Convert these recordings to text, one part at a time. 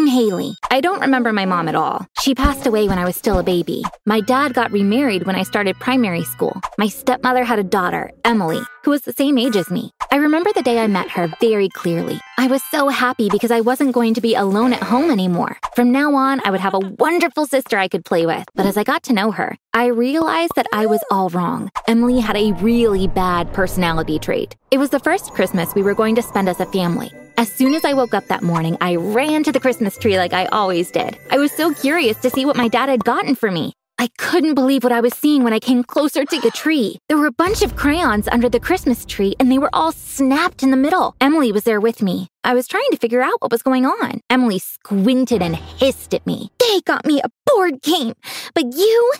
I'm Haley. I don't remember my mom at all. She passed away when I was still a baby. My dad got remarried when I started primary school. My stepmother had a daughter, Emily, who was the same age as me. I remember the day I met her very clearly. I was so happy because I wasn't going to be alone at home anymore. From now on, I would have a wonderful sister I could play with. But as I got to know her, I realized that I was all wrong. Emily had a really bad personality trait. It was the first Christmas we were going to spend as a family. As soon as I woke up that morning, I ran to the Christmas tree like I always did. I was so curious to see what my dad had gotten for me. I couldn't believe what I was seeing when I came closer to the tree. There were a bunch of crayons under the Christmas tree, and they were all snapped in the middle. Emily was there with me. I was trying to figure out what was going on. Emily squinted and hissed at me. They got me a board game, but you,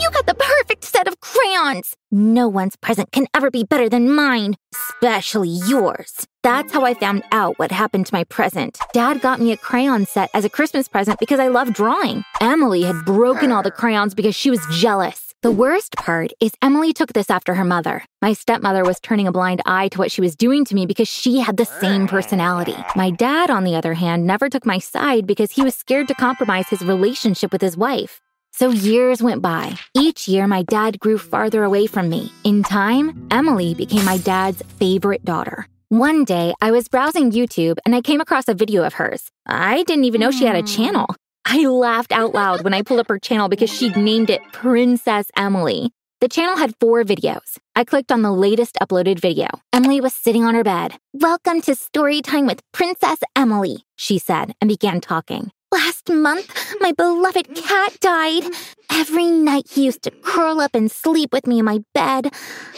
you got the perfect set of crayons. No one's present can ever be better than mine, especially yours. That's how I found out what happened to my present. Dad got me a crayon set as a Christmas present because I love drawing. Emily had broken all the crayons because she was jealous. The worst part is Emily took this after her mother. My stepmother was turning a blind eye to what she was doing to me because she had the same personality. My dad, on the other hand, never took my side because he was scared to compromise his relationship with his wife. So years went by. Each year, my dad grew farther away from me. In time, Emily became my dad's favorite daughter. One day, I was browsing YouTube and I came across a video of hers. I didn't even know she had a channel. I laughed out loud when I pulled up her channel because she'd named it Princess Emily. The channel had four videos. I clicked on the latest uploaded video. Emily was sitting on her bed. Welcome to story time with Princess Emily, she said, and began talking. Last month, my beloved cat died. Every night he used to curl up and sleep with me in my bed.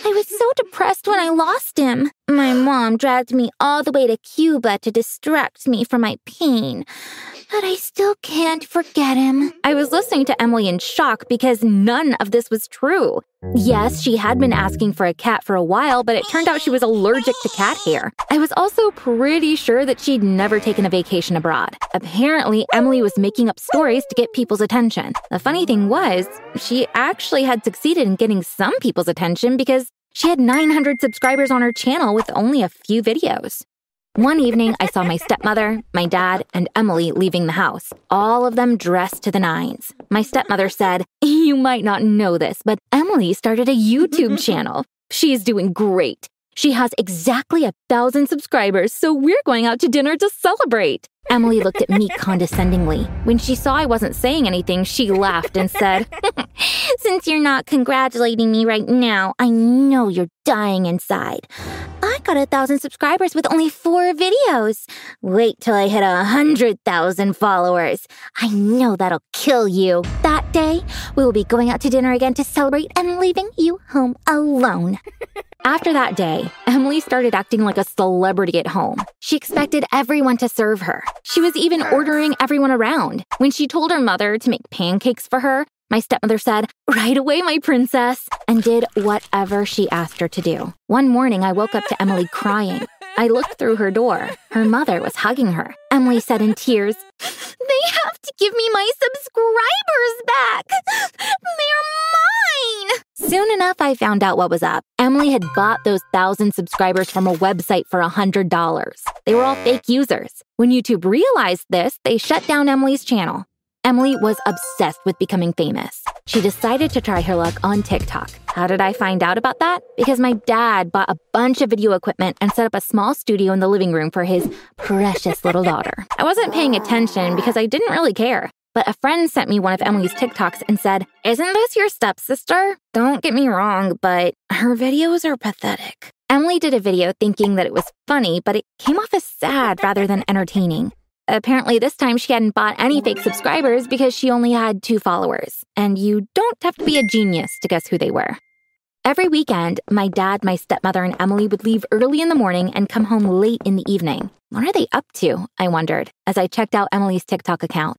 I was so depressed when I lost him. My mom dragged me all the way to Cuba to distract me from my pain. But I still can't forget him. I was listening to Emily in shock because none of this was true. Yes, she had been asking for a cat for a while, but it turned out she was allergic to cat hair. I was also pretty sure that she'd never taken a vacation abroad. Apparently, Emily was making up stories to get people's attention. The funny thing was, she actually had succeeded in getting some people's attention because she had 900 subscribers on her channel with only a few videos. One evening, I saw my stepmother, my dad, and Emily leaving the house, all of them dressed to the nines. My stepmother said, You might not know this, but Emily started a YouTube channel. She's doing great. She has exactly a thousand subscribers, so we're going out to dinner to celebrate. Emily looked at me condescendingly. When she saw I wasn't saying anything, she laughed and said, Since you're not congratulating me right now, I know you're dying inside. I got a thousand subscribers with only four videos. Wait till I hit a hundred thousand followers. I know that'll kill you. That day, we will be going out to dinner again to celebrate and leaving you home alone. After that day, Emily started acting like a celebrity at home. She expected everyone to serve her. She was even ordering everyone around. When she told her mother to make pancakes for her, my stepmother said, Right away, my princess, and did whatever she asked her to do. One morning, I woke up to Emily crying. I looked through her door. Her mother was hugging her. Emily said in tears, They have to give me my subscribers back. They're mine. Soon enough, I found out what was up. Emily had bought those thousand subscribers from a website for a $100. They were all fake users. When YouTube realized this, they shut down Emily's channel. Emily was obsessed with becoming famous. She decided to try her luck on TikTok. How did I find out about that? Because my dad bought a bunch of video equipment and set up a small studio in the living room for his precious little daughter. I wasn't paying attention because I didn't really care. But a friend sent me one of Emily's TikToks and said, Isn't this your stepsister? Don't get me wrong, but her videos are pathetic. Emily did a video thinking that it was funny, but it came off as sad rather than entertaining. Apparently, this time she hadn't bought any fake subscribers because she only had two followers. And you don't have to be a genius to guess who they were. Every weekend, my dad, my stepmother, and Emily would leave early in the morning and come home late in the evening. What are they up to? I wondered as I checked out Emily's TikTok account.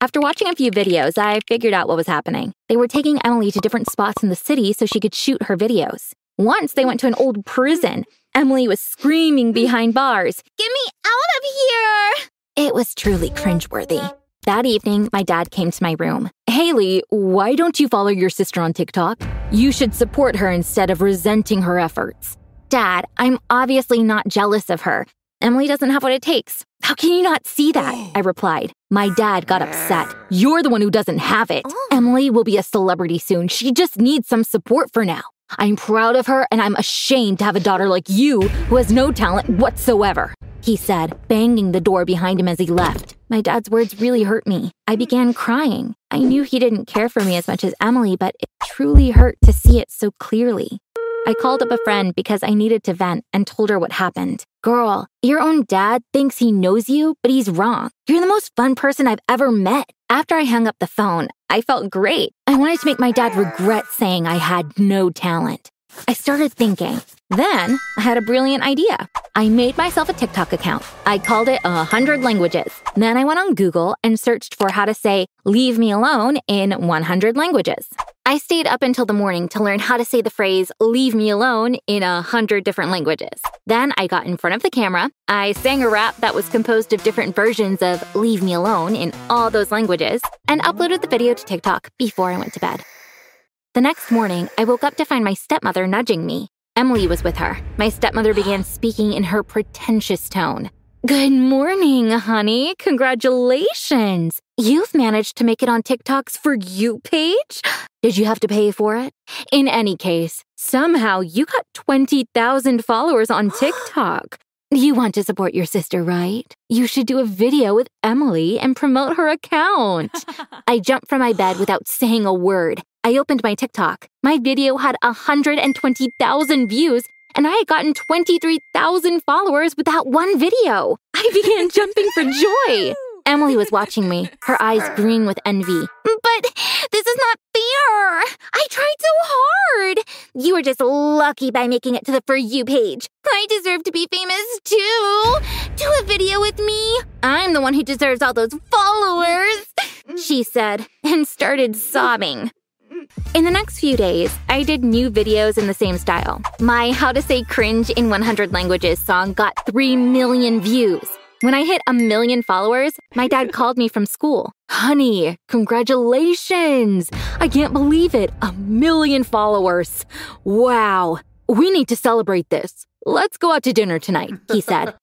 After watching a few videos, I figured out what was happening. They were taking Emily to different spots in the city so she could shoot her videos. Once they went to an old prison. Emily was screaming behind bars, Get me out of here! It was truly cringeworthy. That evening, my dad came to my room. Haley, why don't you follow your sister on TikTok? You should support her instead of resenting her efforts. Dad, I'm obviously not jealous of her. Emily doesn't have what it takes. How can you not see that? I replied. My dad got upset. You're the one who doesn't have it. Oh. Emily will be a celebrity soon. She just needs some support for now. I'm proud of her and I'm ashamed to have a daughter like you who has no talent whatsoever. He said, banging the door behind him as he left. My dad's words really hurt me. I began crying. I knew he didn't care for me as much as Emily, but it truly hurt to see it so clearly. I called up a friend because I needed to vent and told her what happened. Girl, your own dad thinks he knows you, but he's wrong. You're the most fun person I've ever met. After I hung up the phone, I felt great. I wanted to make my dad regret saying I had no talent. I started thinking. Then I had a brilliant idea. I made myself a TikTok account. I called it 100 languages. Then I went on Google and searched for how to say leave me alone in 100 languages. I stayed up until the morning to learn how to say the phrase leave me alone in a hundred different languages. Then I got in front of the camera. I sang a rap that was composed of different versions of leave me alone in all those languages and uploaded the video to TikTok before I went to bed. The next morning, I woke up to find my stepmother nudging me. Emily was with her. My stepmother began speaking in her pretentious tone. Good morning, honey. Congratulations. You've managed to make it on TikTok's For You page? Did you have to pay for it? In any case, somehow you got 20,000 followers on TikTok. You want to support your sister, right? You should do a video with Emily and promote her account. I jumped from my bed without saying a word. I opened my TikTok. My video had 120,000 views, and I had gotten 23,000 followers with that one video. I began jumping for joy. Emily was watching me, her eyes green with envy. But this is not fair. I tried so hard. You were just lucky by making it to the For You page. I deserve to be famous too. Do a video with me. I'm the one who deserves all those followers, she said, and started sobbing. In the next few days, I did new videos in the same style. My How to Say Cringe in 100 Languages song got 3 million views. When I hit a million followers, my dad called me from school. Honey, congratulations! I can't believe it. A million followers. Wow. We need to celebrate this. Let's go out to dinner tonight, he said.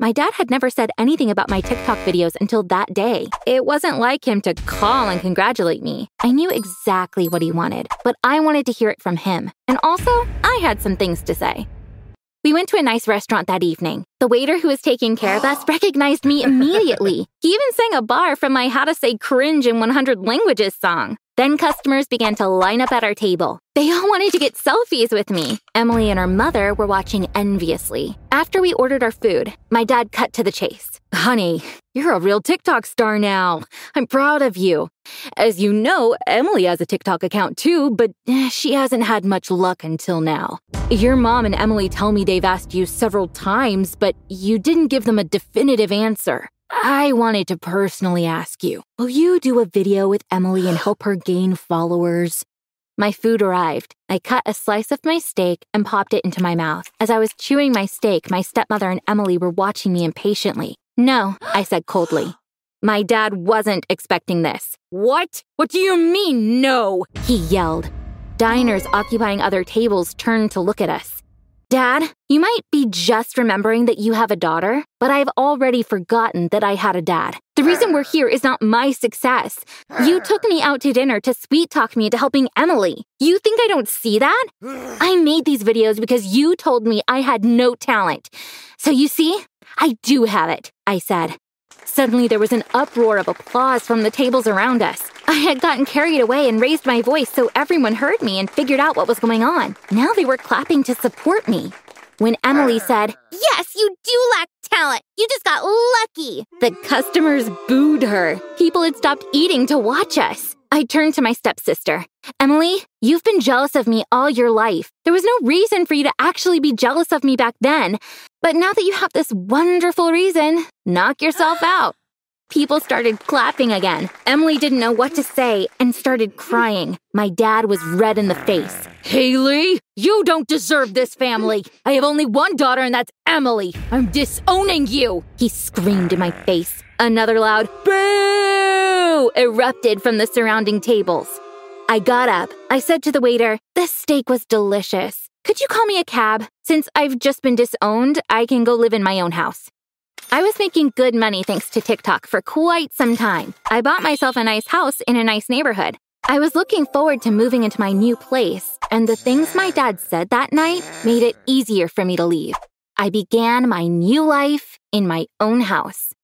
My dad had never said anything about my TikTok videos until that day. It wasn't like him to call and congratulate me. I knew exactly what he wanted, but I wanted to hear it from him. And also, I had some things to say. We went to a nice restaurant that evening. The waiter who was taking care of us recognized me immediately. He even sang a bar from my How to Say Cringe in 100 Languages song. Then customers began to line up at our table. They all wanted to get selfies with me. Emily and her mother were watching enviously. After we ordered our food, my dad cut to the chase. Honey, you're a real TikTok star now. I'm proud of you. As you know, Emily has a TikTok account too, but eh, she hasn't had much luck until now. Your mom and Emily tell me they've asked you several times, but you didn't give them a definitive answer. I wanted to personally ask you will you do a video with Emily and help her gain followers? My food arrived. I cut a slice of my steak and popped it into my mouth. As I was chewing my steak, my stepmother and Emily were watching me impatiently. No, I said coldly. My dad wasn't expecting this. What? What do you mean, no? He yelled. Diners occupying other tables turned to look at us. Dad, you might be just remembering that you have a daughter, but I've already forgotten that I had a dad. The reason we're here is not my success. You took me out to dinner to sweet talk me into helping Emily. You think I don't see that? I made these videos because you told me I had no talent. So you see, I do have it, I said. Suddenly, there was an uproar of applause from the tables around us. I had gotten carried away and raised my voice so everyone heard me and figured out what was going on. Now they were clapping to support me. When Emily ah. said, Yes, you do lack talent. You just got lucky. The customers booed her. People had stopped eating to watch us. I turned to my stepsister. Emily, you've been jealous of me all your life. There was no reason for you to actually be jealous of me back then. But now that you have this wonderful reason, knock yourself out. People started clapping again. Emily didn't know what to say and started crying. My dad was red in the face. Haley, you don't deserve this family. I have only one daughter, and that's Emily. I'm disowning you. He screamed in my face. Another loud boo erupted from the surrounding tables. I got up. I said to the waiter, This steak was delicious. Could you call me a cab? Since I've just been disowned, I can go live in my own house. I was making good money thanks to TikTok for quite some time. I bought myself a nice house in a nice neighborhood. I was looking forward to moving into my new place, and the things my dad said that night made it easier for me to leave. I began my new life in my own house.